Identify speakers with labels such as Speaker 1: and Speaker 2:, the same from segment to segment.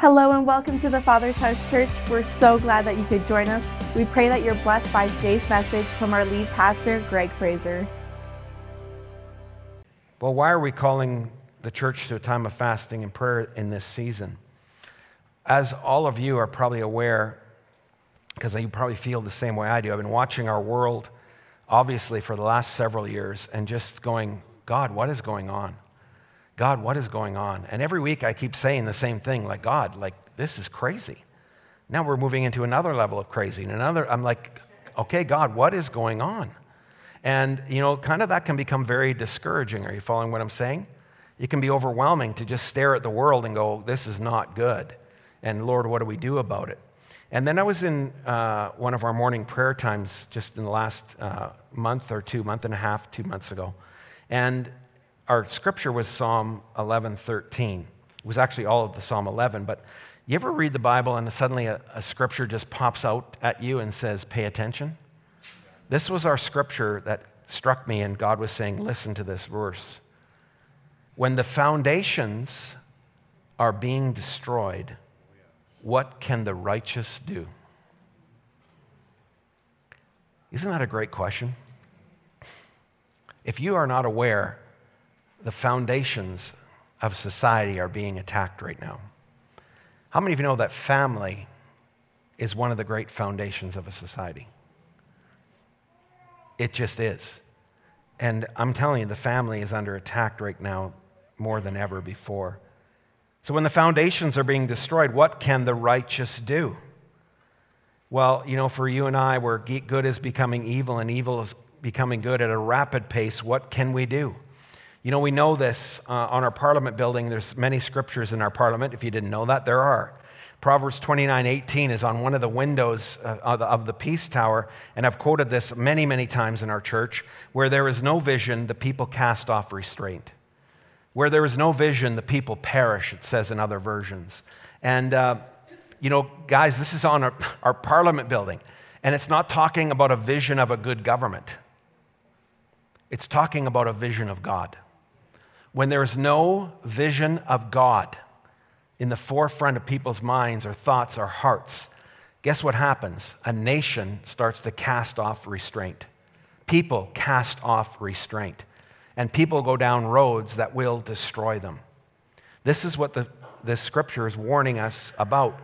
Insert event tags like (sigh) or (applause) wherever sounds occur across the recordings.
Speaker 1: Hello and welcome to the Father's House Church. We're so glad that you could join us. We pray that you're blessed by today's message from our lead pastor, Greg Fraser.
Speaker 2: Well, why are we calling the church to a time of fasting and prayer in this season? As all of you are probably aware, because you probably feel the same way I do, I've been watching our world, obviously, for the last several years and just going, God, what is going on? God, what is going on? And every week I keep saying the same thing, like, God, like, this is crazy. Now we're moving into another level of crazy. And another, I'm like, okay, God, what is going on? And, you know, kind of that can become very discouraging. Are you following what I'm saying? It can be overwhelming to just stare at the world and go, this is not good. And Lord, what do we do about it? And then I was in uh, one of our morning prayer times just in the last uh, month or two, month and a half, two months ago. And our scripture was Psalm 11:13. It was actually all of the Psalm 11, but you ever read the Bible and suddenly a, a scripture just pops out at you and says, "Pay attention"? This was our scripture that struck me, and God was saying, "Listen to this verse." When the foundations are being destroyed, what can the righteous do? Isn't that a great question? If you are not aware the foundations of society are being attacked right now. How many of you know that family is one of the great foundations of a society? It just is. And I'm telling you, the family is under attack right now more than ever before. So, when the foundations are being destroyed, what can the righteous do? Well, you know, for you and I, where good is becoming evil and evil is becoming good at a rapid pace, what can we do? You know, we know this uh, on our parliament building. There's many scriptures in our parliament. If you didn't know that, there are. Proverbs 29 18 is on one of the windows uh, of, the, Peace Tower, and I've quoted this many, many times in our church. Where there is no vision, the people cast off restraint. Where there is no vision, the people perish, it says in other versions. And, uh, you know, guys, this is on our, our parliament building, and it's not talking about a vision of a good government, it's talking about a vision of God when there's no vision of God in the forefront of people's minds or thoughts or hearts, guess what happens? A nation starts to cast off restraint. People cast off restraint. And people go down roads that will destroy them. This is what the, this scripture is warning us about.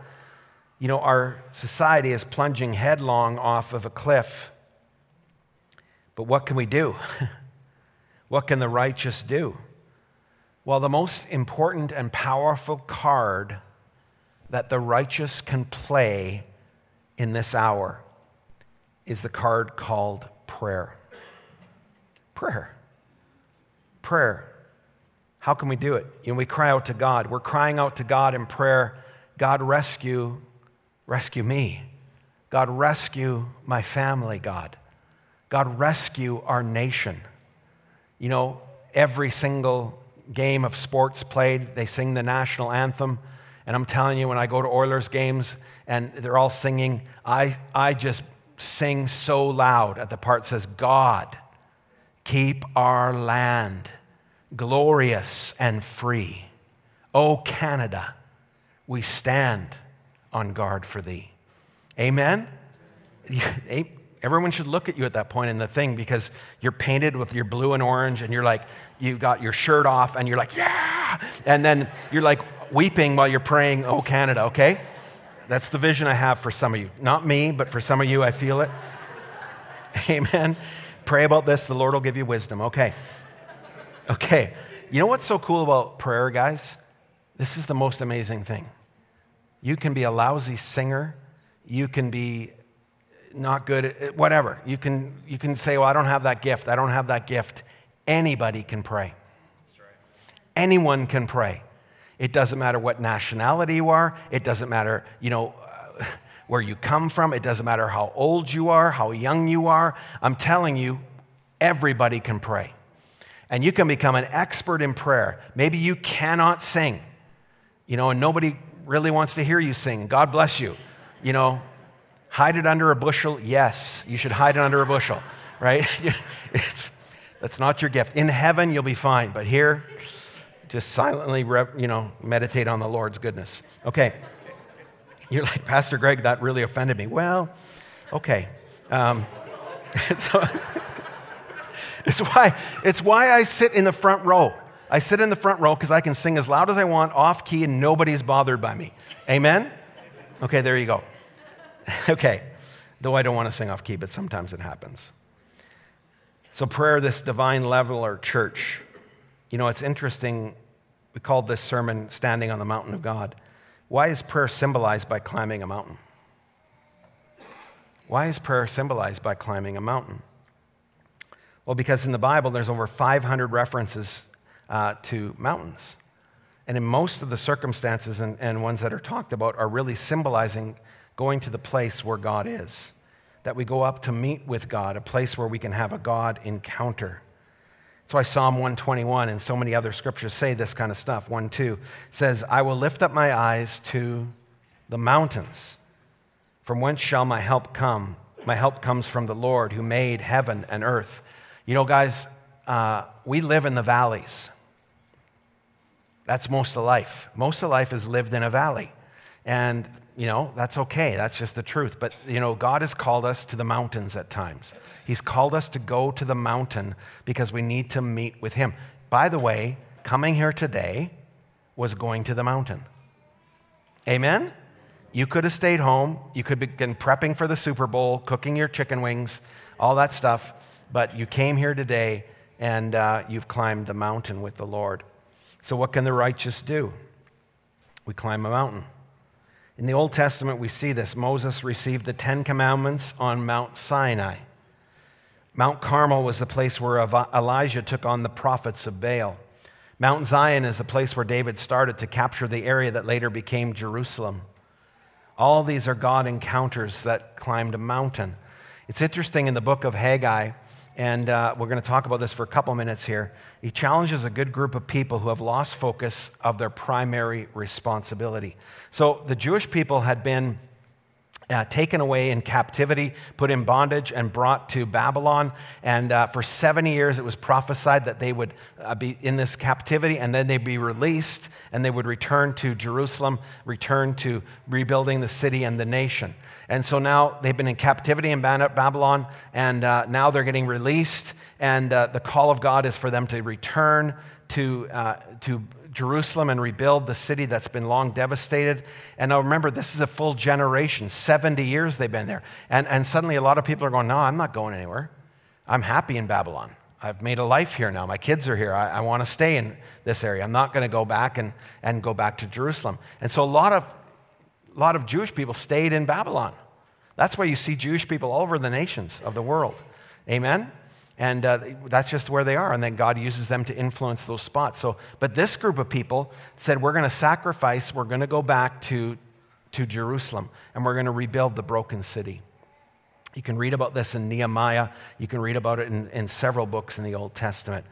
Speaker 2: You know, our society is plunging headlong off of a cliff. But what can we do? (laughs) what can the righteous do? Well, the most important and powerful card that the righteous can play in this hour is the card called prayer. Prayer. Prayer. How can we do it? You know, we cry out to God. We're crying out to God in prayer God, rescue, rescue me. God, rescue my family, God. God, rescue our nation. You know, every single game of sports played, they sing the national anthem. And I'm telling you, when I go to Oilers games and they're all singing, I, I just sing so loud at the part says, God, keep our land glorious and free. O Canada, we stand on guard for thee. Amen? (laughs) Everyone should look at you at that point in the thing because you're painted with your blue and orange and you're like, you got your shirt off and you're like, yeah. And then you're like weeping while you're praying, oh, Canada, okay? That's the vision I have for some of you. Not me, but for some of you, I feel it. (laughs) Amen. Pray about this, the Lord will give you wisdom. Okay. Okay. You know what's so cool about prayer, guys? This is the most amazing thing. You can be a lousy singer, you can be not good at whatever. You can, you can say, well, I don't have that gift. I don't have that gift. Anybody can pray. Anyone can pray. It doesn't matter what nationality you are. It doesn't matter, you know, (laughs) where you come from. It doesn't matter how old you are, how young you are. I'm telling you, everybody can pray. And you can become an expert in prayer. Maybe you cannot sing, you know, and nobody really wants to hear you sing. God bless you. You know, Hide it under a bushel? Yes, you should hide it under a bushel, right? (laughs) it's, that's not your gift. In heaven, you'll be fine, but here, Just silently, you know, meditate on the Lord's goodness. Okay. You're like, Pastor Greg, that really offended me. Well, okay. Um, (laughs) so (laughs) it's why, it's why I sit in the front row. I sit in the front row because I can sing as loud as I want, off key, and nobody's bothered by me. Amen? Okay, there you go. (laughs) okay, though I don't want to sing off key, but sometimes it happens. So, prayer, this divine leveler church. You know, it's interesting. We called this sermon Standing on the Mountain of God. Why is prayer symbolized by climbing a mountain? Why is prayer symbolized by climbing a mountain? Well, because in the Bible, there's over 500 references uh, to mountains. And in most of the circumstances and, and ones that are talked about are really symbolizing going to the place where God is. That we go up to meet with God, a place where we can have a God encounter. That's why Psalm 121 and so many other scriptures say this kind of stuff. 1 2 says, I will lift up my eyes to the mountains. From whence shall my help come? My help comes from the Lord who made heaven and earth. You know, guys, uh, we live in the valleys. That's most of life. Most of life is lived in a valley. And, you know, that's okay. That's just the truth. But, you know, God has called us to the mountains at times. He's called us to go to the mountain because we need to meet with Him. By the way, coming here today was going to the mountain. Amen? You could have stayed home. You could have been prepping for the Super Bowl, cooking your chicken wings, all that stuff. But you came here today and uh, you've climbed the mountain with the Lord. So, what can the righteous do? We climb a mountain. In the Old Testament, we see this. Moses received the Ten Commandments on Mount Sinai. Mount Carmel was the place where Elijah took on the prophets of Baal. Mount Zion is the place where David started to capture the area that later became Jerusalem. All these are God encounters that climbed a mountain. It's interesting in the book of Haggai, and uh, we're going to talk about this for a couple minutes here. He challenges a good group of people who have lost focus of their primary responsibility. So the Jewish people had been uh, taken away in captivity, put in bondage, and brought to Babylon. And uh, for 70 years, it was prophesied that they would uh, be in this captivity and then they'd be released and they would return to Jerusalem, return to rebuilding the city and the nation. And so now they've been in captivity in Babylon, and uh, now they're getting released. And uh, the call of God is for them to return to, uh, to Jerusalem and rebuild the city that's been long devastated. And now remember, this is a full generation 70 years they've been there. And, and suddenly a lot of people are going, No, I'm not going anywhere. I'm happy in Babylon. I've made a life here now. My kids are here. I, I want to stay in this area. I'm not going to go back and, and go back to Jerusalem. And so a lot of a lot of Jewish people stayed in Babylon. That's why you see Jewish people all over the nations of the world. Amen? And uh, that's just where they are. And then God uses them to influence those spots. So, but this group of people said, We're going to sacrifice, we're going to go back to, to Jerusalem, and we're going to rebuild the broken city. You can read about this in Nehemiah. You can read about it in, in several books in the Old Testament.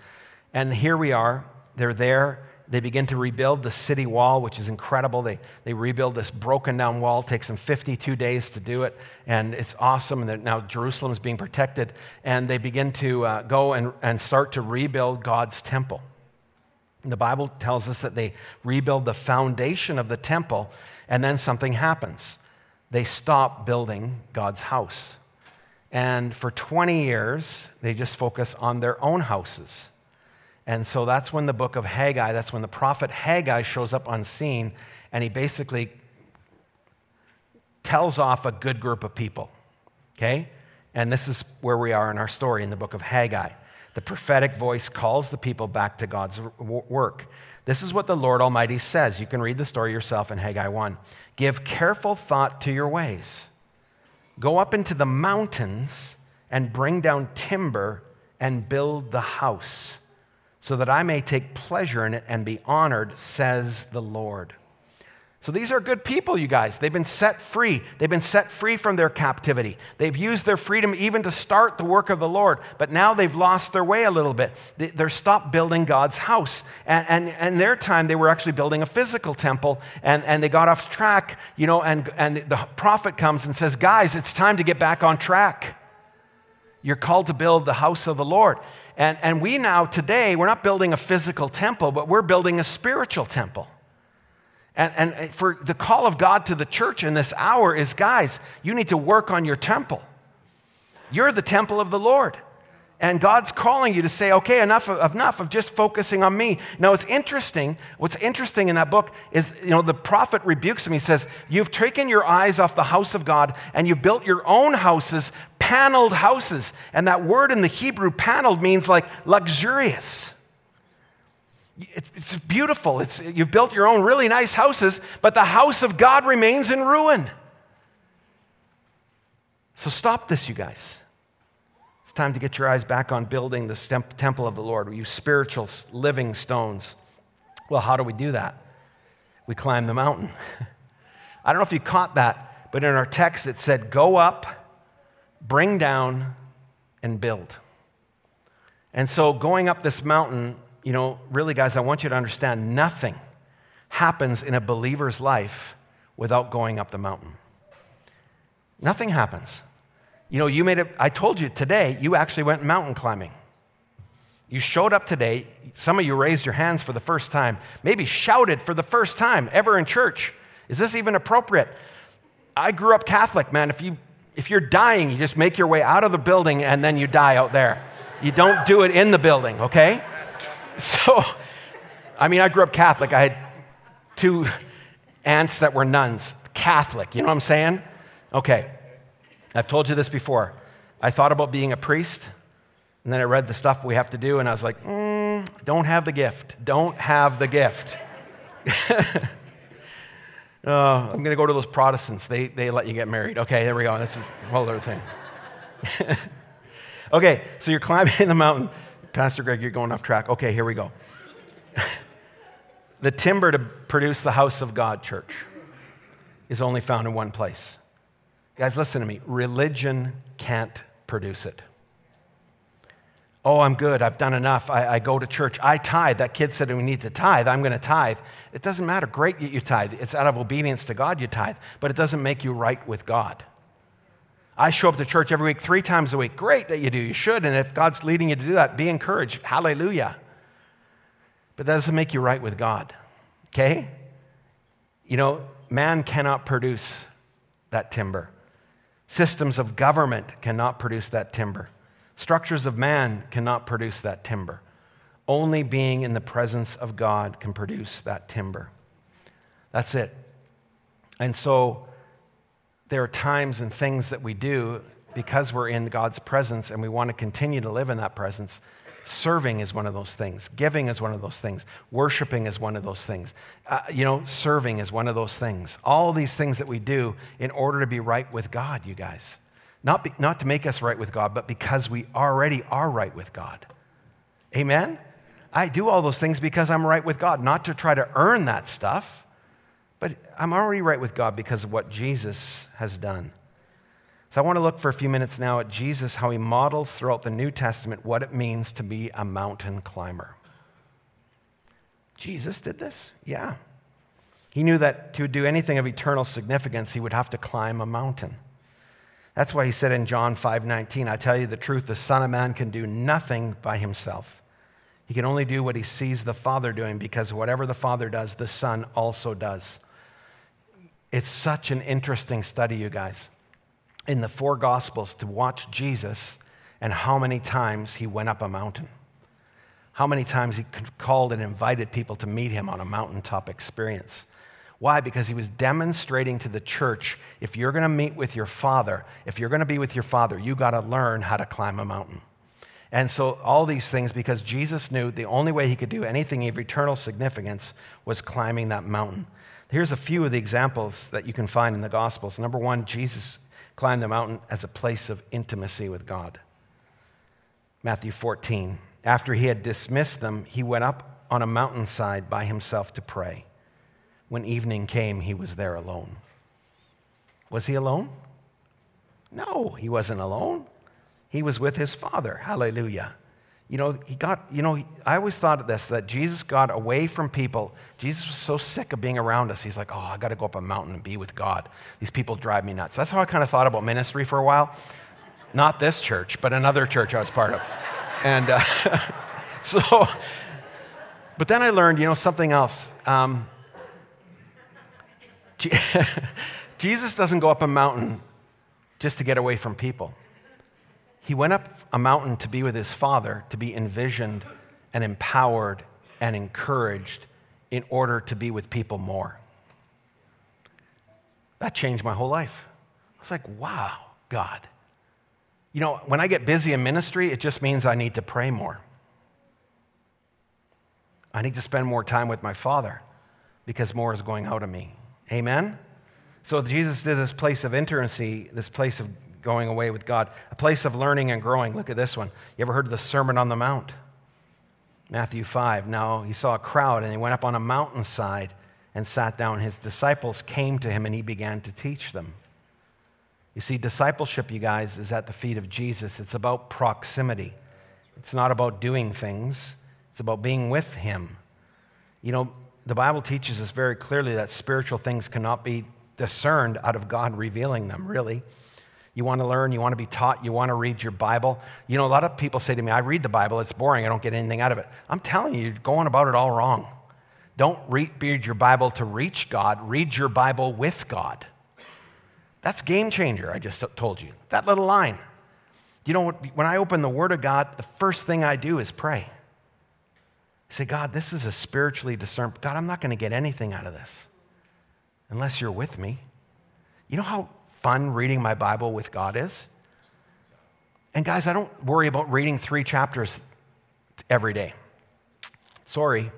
Speaker 2: And here we are. They're there. They begin to rebuild the city wall, which is incredible. They, they rebuild this broken down wall. It takes them 52 days to do it, and it's awesome. And now Jerusalem is being protected. And they begin to uh, go and, and start to rebuild God's temple. And the Bible tells us that they rebuild the foundation of the temple, and then something happens. They stop building God's house. And for 20 years, they just focus on their own houses. And so that's when the book of Haggai, that's when the prophet Haggai shows up on scene and he basically tells off a good group of people. Okay? And this is where we are in our story in the book of Haggai. The prophetic voice calls the people back to God's work. This is what the Lord Almighty says. You can read the story yourself in Haggai 1. Give careful thought to your ways. Go up into the mountains and bring down timber and build the house so that I may take pleasure in it and be honored, says the Lord. So these are good people, you guys. They've been set free. They've been set free from their captivity. They've used their freedom even to start the work of the Lord, but now they've lost their way a little bit. They're stopped building God's house. And, and, and their time, they were actually building a physical temple, and, and they got off track, you know, and, and the prophet comes and says, Guys, it's time to get back on track. You're called to build the house of the Lord. And, and we now, today, we're not building a physical temple, but we're building a spiritual temple. And, and for the call of God to the church in this hour is guys, you need to work on your temple. You're the temple of the Lord. And God's calling you to say, okay, enough of, enough of just focusing on me. Now, it's interesting. What's interesting in that book is, you know, the prophet rebukes him. He says, You've taken your eyes off the house of God and you've built your own houses, paneled houses. And that word in the Hebrew, paneled, means like luxurious. It's beautiful. It's, you've built your own really nice houses, but the house of God remains in ruin. So stop this, you guys It's time to get your eyes back on building the temple of the Lord, you spiritual living stones. Well, how do we do that? We climb the mountain. (laughs) I don't know if you caught that, but in our text it said, Go up, bring down, and build. And so, going up this mountain, you know, really, guys, I want you to understand nothing happens in a believer's life without going up the mountain. Nothing happens. You know, you made it, I told you today, you actually went mountain climbing. You showed up today. Some of you raised your hands for the first time, maybe shouted for the first time ever in church. Is this even appropriate? I grew up Catholic, man. If, you, if you're dying, you just make your way out of the building and then you die out there. You don't do it in the building, okay? So, I mean, I grew up Catholic. I had two aunts that were nuns, Catholic. You know what I'm saying? Okay. I've told you this before. I thought about being a priest, and then I read the stuff we have to do, and I was like, mm, don't have the gift. Don't have the gift. (laughs) uh, I'm going to go to those Protestants. They, they let you get married. Okay, there we go. That's a whole other thing. (laughs) okay, so you're climbing (laughs) the mountain. Pastor Greg, you're going off track. Okay, here we go. (laughs) the timber to produce the house of God, church, is only found in one place Guys, listen to me. Religion can't produce it. Oh, I'm good. I've done enough. I, I, go to church. I tithe. That kid said we need to tithe. I'm going to tithe. It doesn't matter. Great you tithe. It's out of obedience to God you tithe, but it doesn't make you right with God. I show up to church every week, three times a week. Great that you do. You should. And if God's leading you to do that, be encouraged. Hallelujah. But that doesn't make you right with God. Okay? You know, man cannot produce that timber. Systems of government cannot produce that timber. Structures of man cannot produce that timber. Only being in the presence of God can produce that timber. That's it. And so there are times and things that we do because we're in God's presence and we want to continue to live in that presence Serving is one of those things. Giving is one of those things. Worshiping is one of those things. Uh, you know, serving is one of those things. All these things that we do in order to be right with God, you guys. Not, be, not to make us right with God, but because we already are right with God. Amen? I do all those things because I'm right with God, not to try to earn that stuff, but I'm already right with God because of what Jesus has done. So I want to look for a few minutes now at Jesus, how he models throughout the New Testament what it means to be a mountain climber. Jesus did this? Yeah. He knew that to do anything of eternal significance, he would have to climb a mountain. That's why he said in John 5:19, I tell you the truth, the Son of Man can do nothing by himself. He can only do what he sees the Father doing because whatever the Father does, the Son also does. It's such an interesting study, you guys in the four Gospels to watch Jesus and how many times he went up a mountain. How many times he called and invited people to meet him on a mountaintop experience. Why? Because he was demonstrating to the church if you're going to meet with your father, if you're going to be with your father, you got to learn how to climb a mountain. And so, all these things, because Jesus knew the only way he could do anything of eternal significance was climbing that mountain. Here's a few of the examples that you can find in the Gospels. Number one, Jesus climbed the mountain as a place of intimacy with God. Matthew 14. After he had dismissed them, he went up on a mountainside by himself to pray. When evening came, he was there alone. Was he alone? No, he wasn't alone. He was with his Father. Hallelujah. You know, he got, you know, I always thought of this that Jesus got away from people. Jesus was so sick of being around us. He's like, oh, I got to go up a mountain and be with God. These people drive me nuts. That's how I kind of thought about ministry for a while. Not this church, but another church I was part of. And uh, (laughs) so, but then I learned, you know, something else. Um, (laughs) Jesus doesn't go up a mountain just to get away from people. He went up a mountain to be with his Father, to be envisioned and empowered and encouraged in order to be with people more. That changed my whole life. I was like, wow, God. You know, when I get busy in ministry, it just means I need to pray more. I need to spend more time with my Father because more is going out of me. Amen? So Jesus did this place of intimacy, this place of going away with God, a place of learning and growing. Look at this one. You ever heard of the Sermon on the Mount? Matthew 5. Now he saw a crowd and he went up on a mountainside and sat down. His disciples came to him and he began to teach them. You see, discipleship, you guys, is at the feet of Jesus. It's about proximity, it's not about doing things, it's about being with him. You know, the Bible teaches us very clearly that spiritual things cannot be discerned out of God revealing them, really. You want to learn, you want to be taught, you want to read your Bible. You know, a lot of people say to me, I read the Bible, it's boring, I don't get anything out of it. I'm telling you, you're going about it all wrong. Don't read your Bible to reach God, read your Bible with God. That's game changer, I just told you. That little line. You know, when I open the Word of God, the first thing I do is pray. Say, God, this is a spiritually discerned. God, I'm not going to get anything out of this unless you're with me. You know how fun reading my Bible with God is? And guys, I don't worry about reading three chapters every day. Sorry.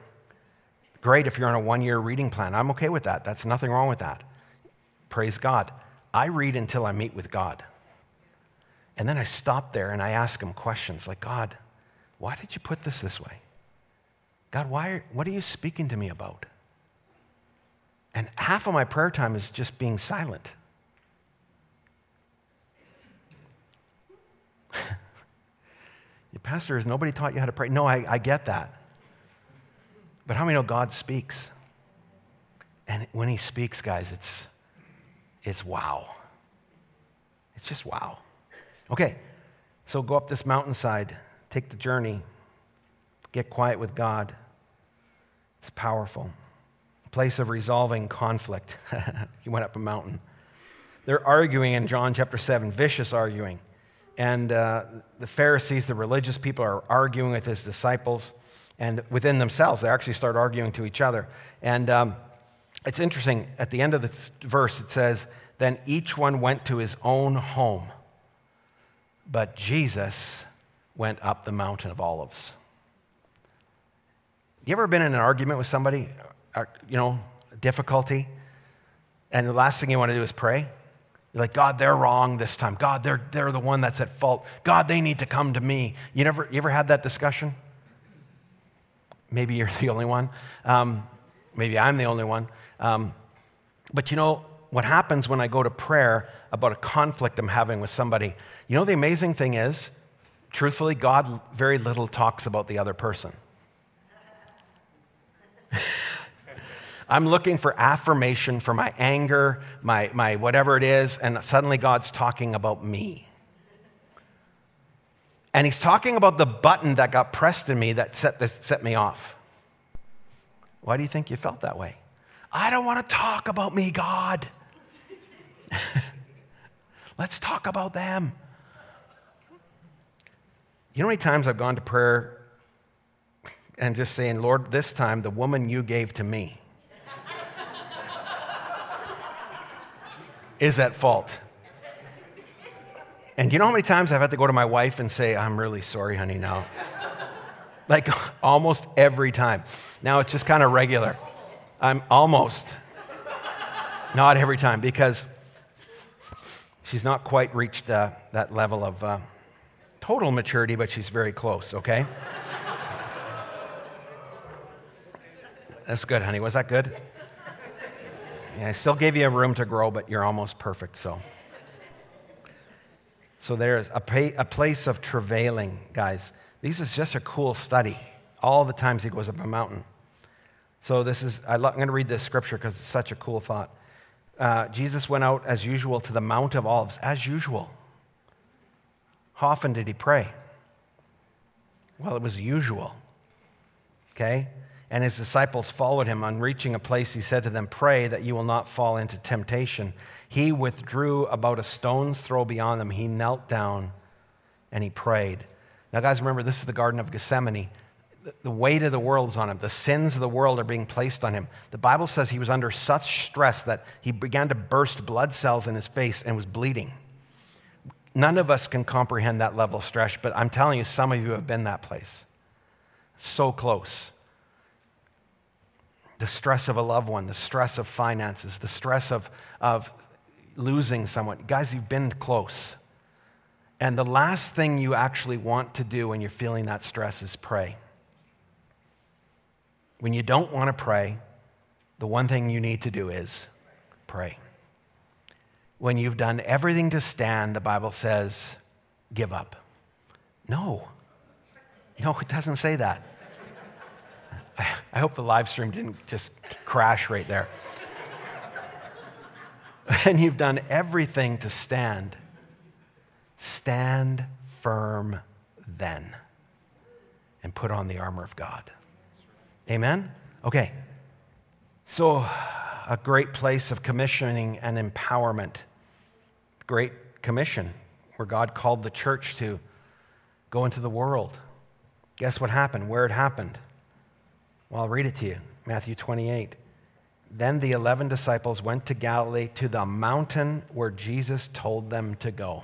Speaker 2: Great if you're on a one year reading plan. I'm okay with that. That's nothing wrong with that. Praise God. I read until I meet with God. And then I stop there and I ask him questions like, God, why did you put this this way? God, why, what are you speaking to me about? And half of my prayer time is just being silent. (laughs) Your pastor, has nobody taught you how to pray? No, I, I get that. But how many know God speaks? And when he speaks, guys, it's, it's wow. It's just wow. Okay, so go up this mountainside, take the journey, get quiet with God. It's powerful place of resolving conflict. (laughs) he went up a mountain. They're arguing in John chapter 7, vicious arguing. And uh, the Pharisees, the religious people, are arguing with his disciples and within themselves. They actually start arguing to each other. And um, it's interesting, at the end of the verse, it says, Then each one went to his own home, but Jesus went up the mountain of olives. You ever been in an argument with somebody you know, difficulty, and the last thing you want to do is pray. You're like, God, they're wrong this time. God, they're, they're the one that's at fault. God, they need to come to me. You never, you ever had that discussion? Maybe you're the only one. Um, maybe I'm the only one. Um, but you know, what happens when I go to prayer about a conflict I'm having with somebody, you know, the amazing thing is, truthfully, God very little talks about the other person. (laughs) I'm looking for affirmation for my anger, my, my whatever it is, and suddenly God's talking about me. And He's talking about the button that got pressed in me that set, this, set me off. Why do you think you felt that way? I don't want to talk about me, God. (laughs) Let's talk about them. You know how many times I've gone to prayer and just saying, Lord, this time the woman you gave to me is at fault. And you know how many times I've had to go to my wife and say, I'm really sorry, honey, now? like (laughs) almost every time. Now it's just kind of regular. I'm almost, not every time, because she's not quite reached uh, that level of uh, total maturity, but she's very close, okay? That's good, honey. Was that good? Yeah, I still gave you a room to grow, but you're almost perfect, so. So there's a, a place of travailing, guys. This is just a cool study. All the times he goes up a mountain. So this is, I'm going to read this scripture because it's such a cool thought. Uh, Jesus went out as usual to the Mount of Olives, as usual. How often did he pray? Well, it was usual. Okay? And his disciples followed him. On reaching a place, he said to them, Pray that you will not fall into temptation. He withdrew about a stone's throw beyond them. He knelt down and he prayed. Now, guys, remember, this is the Garden of Gethsemane. The weight of the world is on him. The sins of the world are being placed on him. The Bible says he was under such stress that he began to burst blood cells in his face and was bleeding. None of us can comprehend that level of stress, but I'm telling you, some of you have been that place. So close the stress of a loved one, the stress of finances, the stress of, of losing someone. Guys, you've been close. And the last thing you actually want to do when you're feeling that stress is pray. When you don't want to pray, the one thing you need to do is pray. When you've done everything to stand, the Bible says, give up. No. No, it doesn't say that. I hope the live stream didn't just crash right there. (laughs) and you've done everything to stand. Stand firm then and put on the armor of God. Amen? Okay. So, a great place of commissioning and empowerment. Great commission where God called the church to go into the world. Guess what happened? Where it happened? Well, I'll read it to you Matthew 28. Then the 11 disciples went to Galilee to the mountain where Jesus told them to go.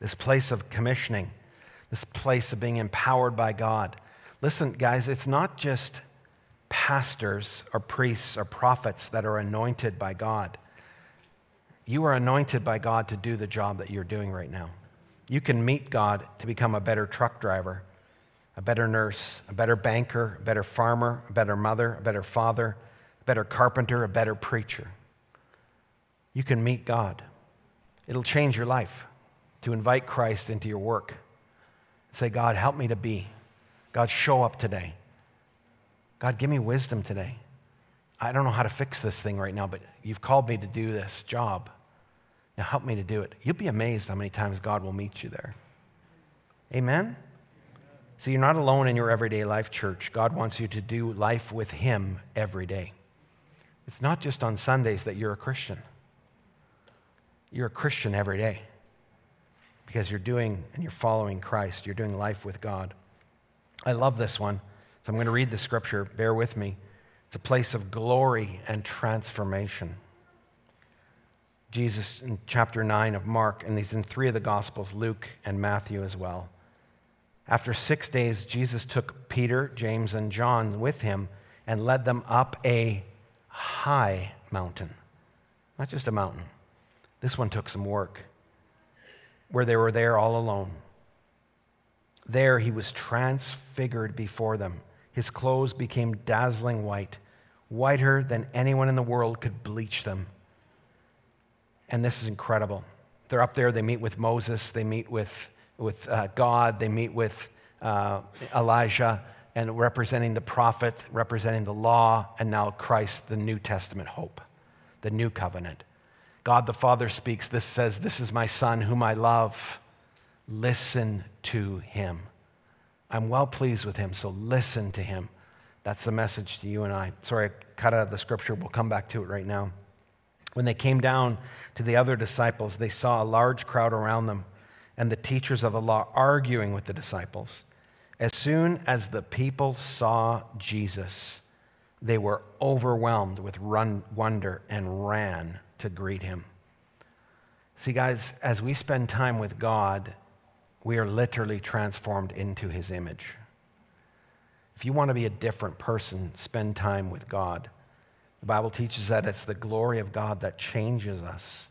Speaker 2: This place of commissioning, this place of being empowered by God. Listen, guys, it's not just pastors or priests or prophets that are anointed by God. You are anointed by God to do the job that you're doing right now. You can meet God to become a better truck driver a better nurse, a better banker, a better farmer, a better mother, a better father, a better carpenter, a better preacher. You can meet God. It'll change your life to invite Christ into your work. Say, God, help me to be. God, show up today. God, give me wisdom today. I don't know how to fix this thing right now, but you've called me to do this job. Now help me to do it. You'll be amazed how many times God will meet you there. Amen? So you're not alone in your everyday life, church. God wants you to do life with Him every day. It's not just on Sundays that you're a Christian. You're a Christian every day because you're doing and you're following Christ. You're doing life with God. I love this one. So I'm going to read the scripture. Bear with me. It's a place of glory and transformation. Jesus in chapter 9 of Mark, and he's in three of the Gospels, Luke and Matthew as well. After six days, Jesus took Peter, James, and John with him and led them up a high mountain. Not just a mountain. This one took some work, where they were there all alone. There he was transfigured before them. His clothes became dazzling white, whiter than anyone in the world could bleach them. And this is incredible. They're up there, they meet with Moses, they meet with with uh, God, they meet with uh, Elijah, and representing the prophet, representing the law, and now Christ, the New Testament hope, the new covenant. God the Father speaks. This says, This is my Son whom I love. Listen to him. I'm well pleased with him, so listen to him. That's the message to you and I. Sorry, I cut out of the scripture. We'll come back to it right now. When they came down to the other disciples, they saw a large crowd around them and the teachers of the law arguing with the disciples. As soon as the people saw Jesus, they were overwhelmed with run, wonder and ran to greet him. See, guys, as we spend time with God, we are literally transformed into his image. If you want to be a different person, spend time with God. The Bible teaches that it's the glory of God that changes us.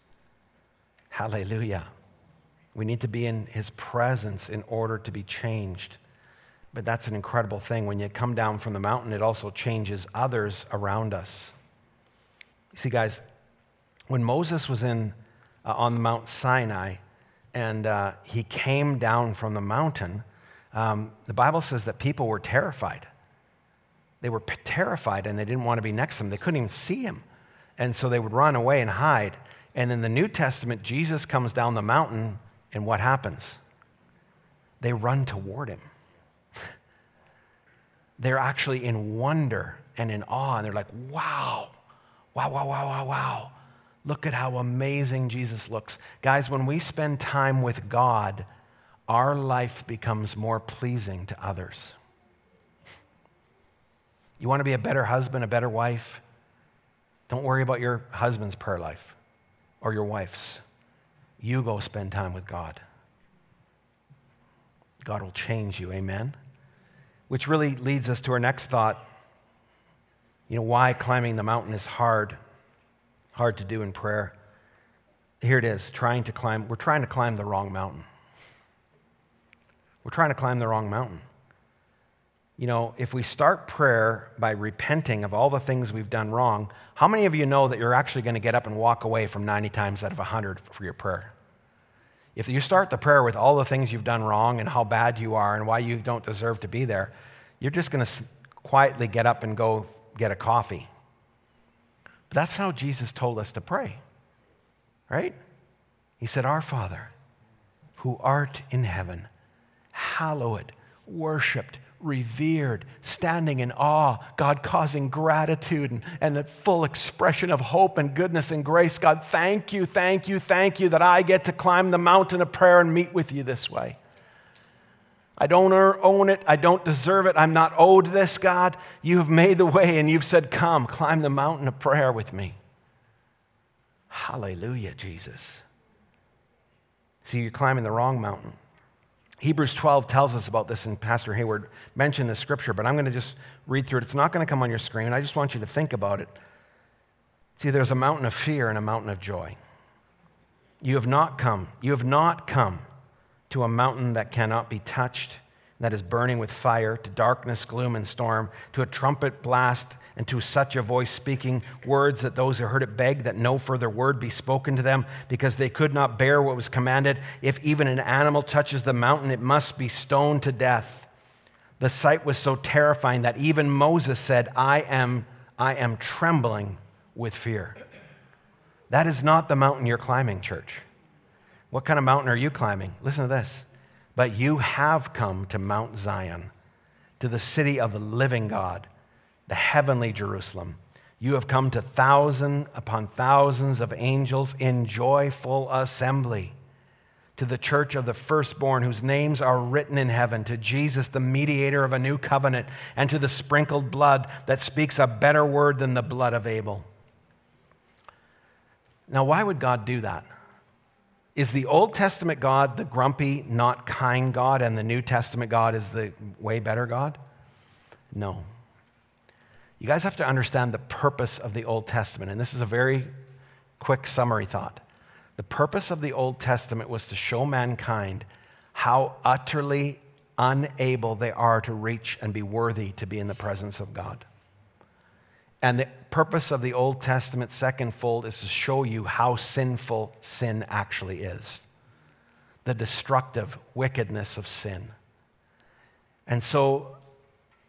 Speaker 2: Hallelujah. We need to be in his presence in order to be changed. But that's an incredible thing. When you come down from the mountain, it also changes others around us. You see, guys, when Moses was in, uh, on the Mount Sinai and uh, he came down from the mountain, um, the Bible says that people were terrified. They were p- terrified and they didn't want to be next to him. They couldn't even see him. And so they would run away and hide. And in the New Testament, Jesus comes down the mountain and what happens? they run toward him. They're actually in wonder and in awe, and they're like, wow, wow, wow, wow, wow, wow. Look at how amazing Jesus looks. Guys, when we spend time with God, our life becomes more pleasing to others. You want to be a better husband, a better wife? Don't worry about your husband's prayer life or your wife's. You go spend time with God. God will change you. Amen. Which really leads us to our next thought. You know, why climbing the mountain is hard, hard to do in prayer. Here it is, trying to climb, we're trying to climb the wrong mountain. We're trying to climb the wrong mountain. You know, if we start prayer by repenting of all the things we've done wrong, how many of you know that you're actually going to get up and walk away from 90 times out of 100 for your prayer? If you start the prayer with all the things you've done wrong and how bad you are and why you don't deserve to be there, you're just going to quietly get up and go get a coffee. But that's how Jesus told us to pray, right? He said, Our Father, who art in heaven, hallowed, worshiped, revered, standing in awe, God causing gratitude and, and a full expression of hope and goodness and grace. God, thank you, thank you, thank you that I get to climb the mountain of prayer and meet with you this way. I don't er, own it. I don't deserve it. I'm not owed this, God. You have made the way and you've said, Come, climb the mountain of prayer with me. Hallelujah, Jesus. See, you're climbing the wrong mountain. Hebrews 12 tells us about this, and Pastor Hayward mentioned the scripture, but I'm going to just read through it. It's not going to come on your screen. I just want you to think about it. See, there's a mountain of fear and a mountain of joy. You have not come, you have not come to a mountain that cannot be touched, that is burning with fire, to darkness, gloom, and storm, to a trumpet blast and to such a voice speaking words that those who heard it begged that no further word be spoken to them because they could not bear what was commanded. If even an animal touches the mountain, it must be stoned to death. The sight was so terrifying that even Moses said, I am, I am trembling with fear. That is not the mountain you're climbing, church. What kind of mountain are you climbing? Listen to this. But you have come to Mount Zion, to the city of the living God the heavenly Jerusalem. You have come to thousand upon thousands of angels in joyful assembly. To the church of the firstborn, whose names are written in heaven, to Jesus, the mediator of a new covenant, and to the sprinkled blood that speaks a better word than the blood of Abel. Now, why would God do that? Is the Old Testament God the grumpy, not kind God, and the New Testament God is the way better God? No. You guys have to understand the purpose of the Old Testament, and this is a very quick summary thought. The purpose of the Old Testament was to show mankind how utterly unable they are to reach and be worthy to be in the presence of God. And the purpose of the Old Testament second fold is to show you how sinful sin actually is the destructive wickedness of sin. And so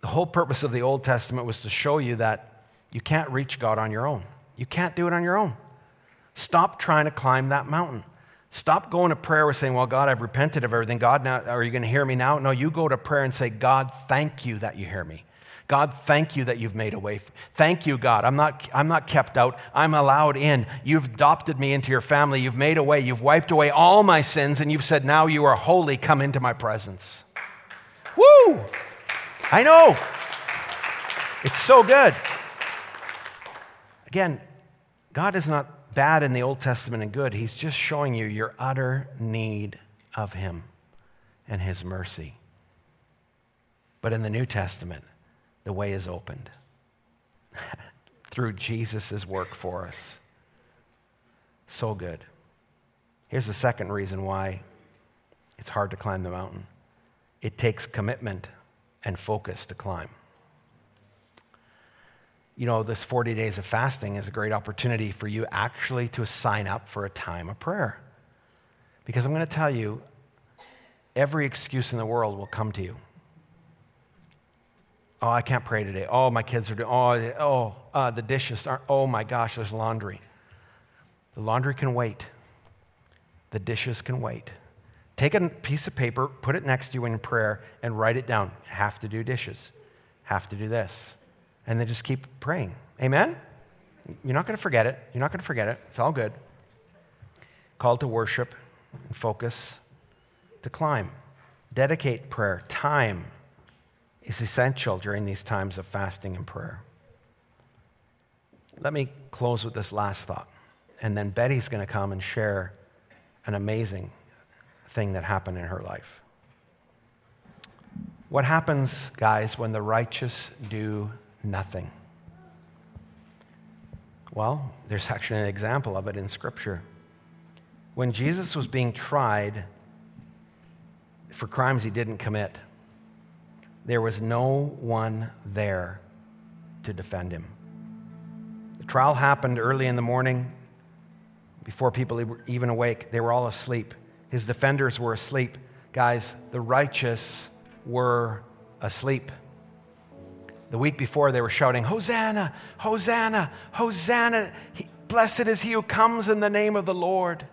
Speaker 2: the whole purpose of the Old Testament was to show you that you can't reach God on your own. You can't do it on your own. Stop trying to climb that mountain. Stop going to prayer with saying, Well, God, I've repented of everything. God, now, are you going to hear me now? No, you go to prayer and say, God, thank you that you hear me. God, thank you that you've made a way. Thank you, God. I'm not, I'm not kept out. I'm allowed in. You've adopted me into your family. You've made a way. You've wiped away all my sins, and you've said, Now you are holy. Come into my presence. Woo! I know. It's so good. Again, God is not bad in the Old Testament and good. He's just showing you your utter need of Him and His mercy. But in the New Testament, the way is opened (laughs) through Jesus' work for us. So good. Here's the second reason why it's hard to climb the mountain it takes commitment and focus to climb. You know, this 40 days of fasting is a great opportunity for you actually to sign up for a time of prayer. Because I'm going to tell you, every excuse in the world will come to you. Oh, I can't pray today. Oh, my kids are doing, oh, oh uh, the dishes aren't, oh my gosh, there's laundry. The laundry can wait. The dishes can wait. Take a piece of paper, put it next to you in prayer, and write it down. Have to do dishes, have to do this. And then just keep praying. Amen? You're not going to forget it. You're not going to forget it. It's all good. Call to worship and focus to climb. Dedicate prayer. Time is essential during these times of fasting and prayer. Let me close with this last thought. And then Betty's going to come and share an amazing thing that happened in her life. What happens, guys, when the righteous do nothing? Well, there's actually an example of it in Scripture. When Jesus was being tried for crimes he didn't commit, there was no one there to defend him. The trial happened early in the morning before people were even awake. They were all asleep. His defenders were asleep. Guys, the righteous were asleep. The week before, they were shouting, Hosanna, Hosanna, Hosanna. Blessed is he who comes in the name of the Lord.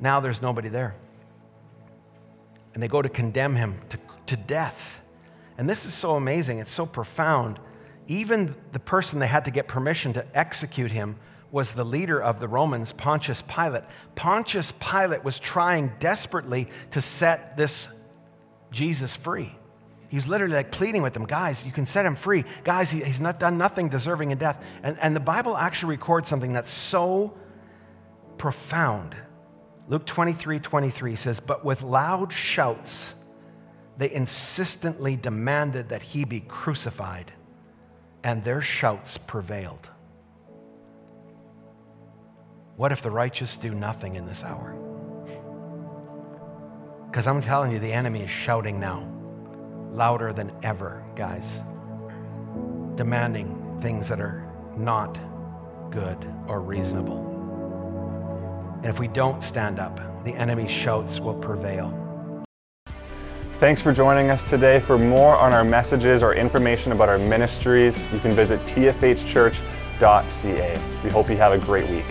Speaker 2: Now there's nobody there. And they go to condemn him to, to death. And this is so amazing. It's so profound. Even the person they had to get permission to execute him was the leader of the Romans, Pontius Pilate. Pontius Pilate was trying desperately to set this Jesus free. He was literally like pleading with them, guys, you can set him free. Guys, he, he's not done nothing deserving in death. And, and the Bible actually records something that's so profound. Luke 23 23 says, But with loud shouts, they insistently demanded that he be crucified, and their shouts prevailed. What if the righteous do nothing in this hour? Because I'm telling you, the enemy is shouting now, louder than ever, guys, demanding things that are not good or reasonable. And if we don't stand up, the enemy's shouts will prevail.
Speaker 3: Thanks for joining us today. For more on our messages or information about our ministries, you can visit tfhchurch.ca. We hope you have a great week.